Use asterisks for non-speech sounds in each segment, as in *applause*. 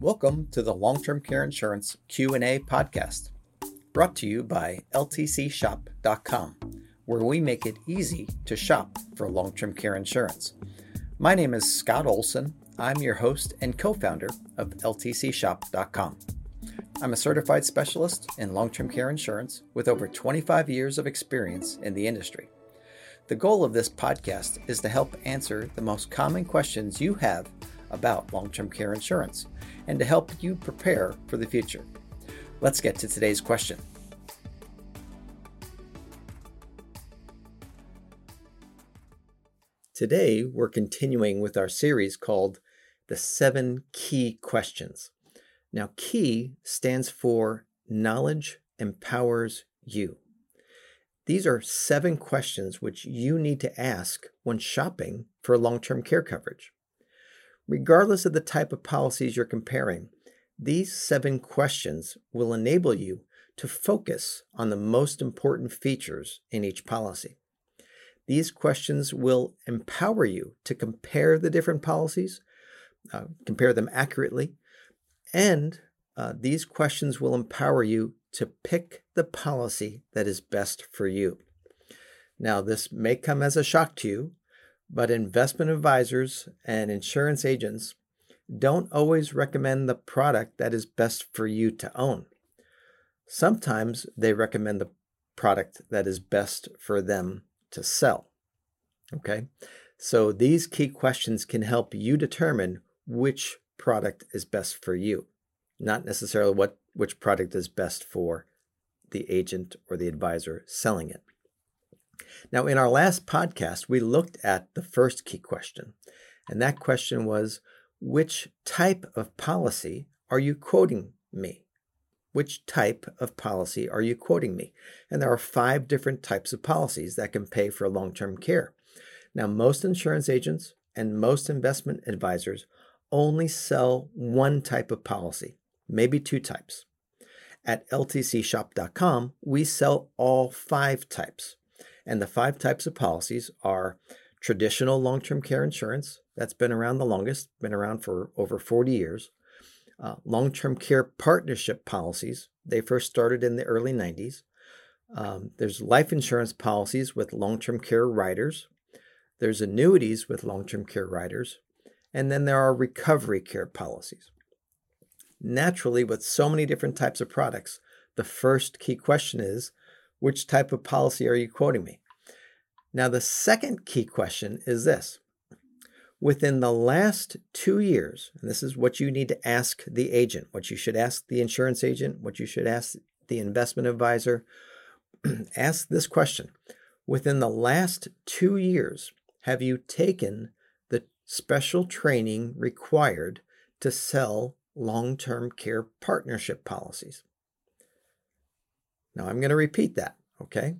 Welcome to the Long-Term Care Insurance Q&A podcast, brought to you by ltcshop.com, where we make it easy to shop for long-term care insurance. My name is Scott Olson. I'm your host and co-founder of ltcshop.com. I'm a certified specialist in long-term care insurance with over 25 years of experience in the industry. The goal of this podcast is to help answer the most common questions you have about long term care insurance and to help you prepare for the future. Let's get to today's question. Today, we're continuing with our series called The Seven Key Questions. Now, key stands for knowledge empowers you. These are seven questions which you need to ask when shopping for long term care coverage. Regardless of the type of policies you're comparing, these seven questions will enable you to focus on the most important features in each policy. These questions will empower you to compare the different policies, uh, compare them accurately, and uh, these questions will empower you to pick the policy that is best for you. Now, this may come as a shock to you, but investment advisors and insurance agents don't always recommend the product that is best for you to own. Sometimes they recommend the product that is best for them to sell. Okay, so these key questions can help you determine which product is best for you, not necessarily what which product is best for the agent or the advisor selling it. Now, in our last podcast, we looked at the first key question, and that question was which type of policy are you quoting me? Which type of policy are you quoting me? And there are five different types of policies that can pay for long term care. Now, most insurance agents and most investment advisors only sell one type of policy, maybe two types. At ltcshop.com, we sell all five types. And the five types of policies are traditional long term care insurance, that's been around the longest, been around for over 40 years. Uh, long term care partnership policies, they first started in the early 90s. Um, there's life insurance policies with long term care riders. There's annuities with long term care riders. And then there are recovery care policies. Naturally, with so many different types of products, the first key question is which type of policy are you quoting me? Now, the second key question is this Within the last two years, and this is what you need to ask the agent, what you should ask the insurance agent, what you should ask the investment advisor, *clears throat* ask this question Within the last two years, have you taken the special training required to sell long term care partnership policies? Now, I'm going to repeat that, okay?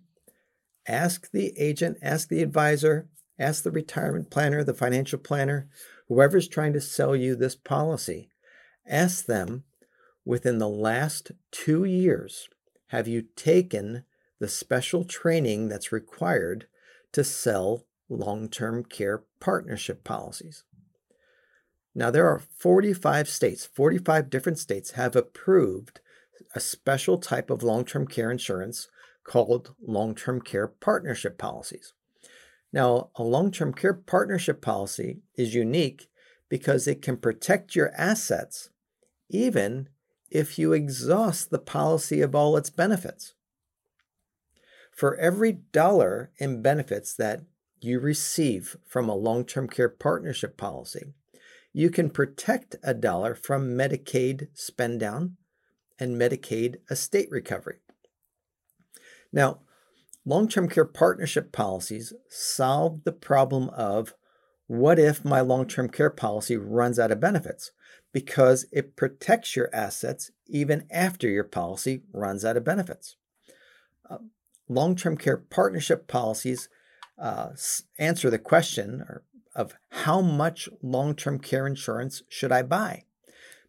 Ask the agent, ask the advisor, ask the retirement planner, the financial planner, whoever's trying to sell you this policy. Ask them within the last two years, have you taken the special training that's required to sell long term care partnership policies? Now, there are 45 states, 45 different states have approved a special type of long term care insurance called long term care partnership policies. Now, a long term care partnership policy is unique because it can protect your assets even if you exhaust the policy of all its benefits. For every dollar in benefits that you receive from a long term care partnership policy, you can protect a dollar from Medicaid spend down and Medicaid estate recovery. Now, long term care partnership policies solve the problem of what if my long term care policy runs out of benefits? Because it protects your assets even after your policy runs out of benefits. Uh, long term care partnership policies uh, answer the question of how much long term care insurance should I buy?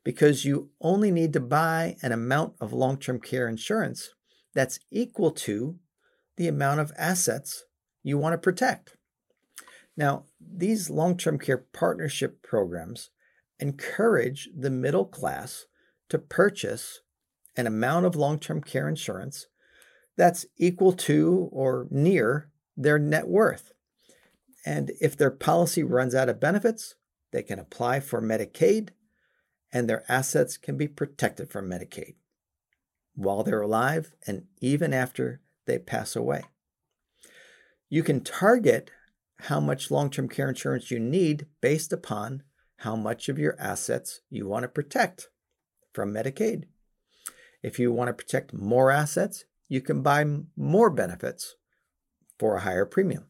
Because you only need to buy an amount of long term care insurance that's equal to the amount of assets you want to protect. Now, these long term care partnership programs encourage the middle class to purchase an amount of long term care insurance that's equal to or near their net worth. And if their policy runs out of benefits, they can apply for Medicaid and their assets can be protected from Medicaid while they're alive and even after they pass away. You can target how much long term care insurance you need based upon how much of your assets you want to protect from Medicaid. If you want to protect more assets, you can buy more benefits for a higher premium.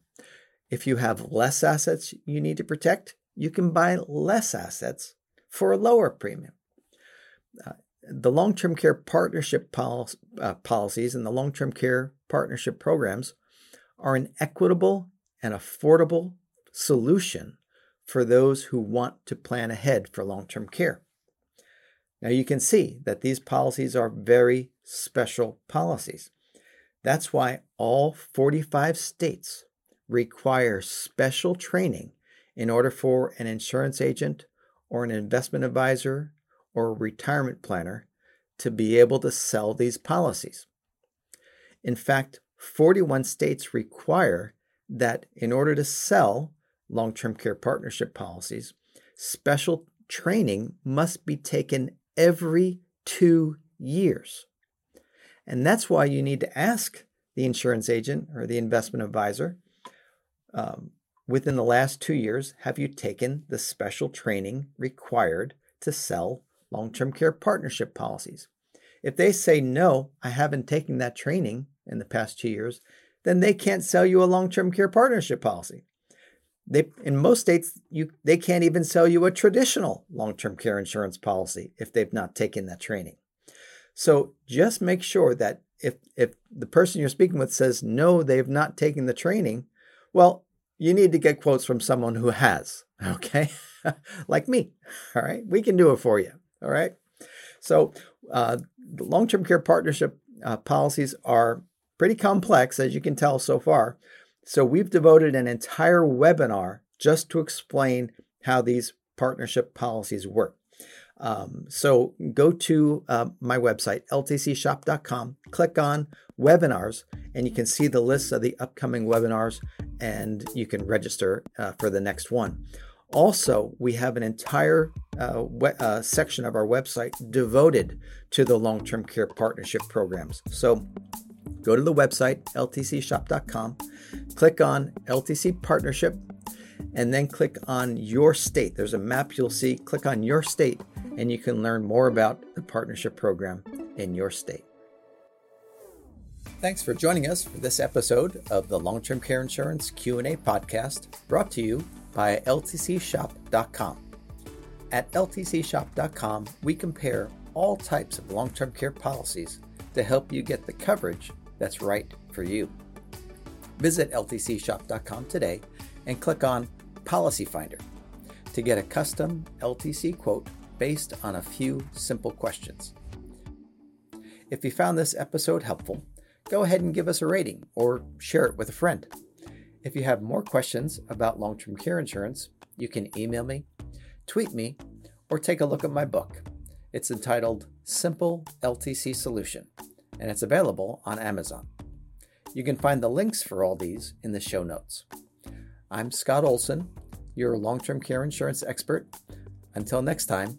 If you have less assets you need to protect, you can buy less assets for a lower premium. Uh, the long term care partnership pol- uh, policies and the long term care partnership programs are an equitable and affordable solution for those who want to plan ahead for long term care. Now, you can see that these policies are very special policies. That's why all 45 states require special training in order for an insurance agent or an investment advisor or a retirement planner to be able to sell these policies. In fact, 41 states require that in order to sell long term care partnership policies, special training must be taken every two years. And that's why you need to ask the insurance agent or the investment advisor um, within the last two years, have you taken the special training required to sell long term care partnership policies? If they say, no, I haven't taken that training in the past two years, then they can't sell you a long term care partnership policy. They, in most states, you, they can't even sell you a traditional long term care insurance policy if they've not taken that training. So just make sure that if, if the person you're speaking with says, no, they've not taken the training, well, you need to get quotes from someone who has, *laughs* okay? like me, all right? We can do it for you, all right? So, uh, long term care partnership uh, policies are pretty complex, as you can tell so far. So, we've devoted an entire webinar just to explain how these partnership policies work. Um, so go to uh, my website, ltcshop.com, click on webinars, and you can see the list of the upcoming webinars and you can register uh, for the next one. Also, we have an entire uh, we- uh, section of our website devoted to the long term care partnership programs. So go to the website, ltcshop.com, click on LTC Partnership, and then click on your state. There's a map you'll see. Click on your state, and you can learn more about the partnership program in your state. Thanks for joining us for this episode of the Long-Term Care Insurance Q&A podcast brought to you by ltcshop.com. At ltcshop.com, we compare all types of long-term care policies to help you get the coverage that's right for you. Visit ltcshop.com today and click on Policy Finder to get a custom LTC quote based on a few simple questions. If you found this episode helpful, go ahead and give us a rating or share it with a friend. If you have more questions about long term care insurance, you can email me, tweet me, or take a look at my book. It's entitled Simple LTC Solution, and it's available on Amazon. You can find the links for all these in the show notes. I'm Scott Olson, your long term care insurance expert. Until next time,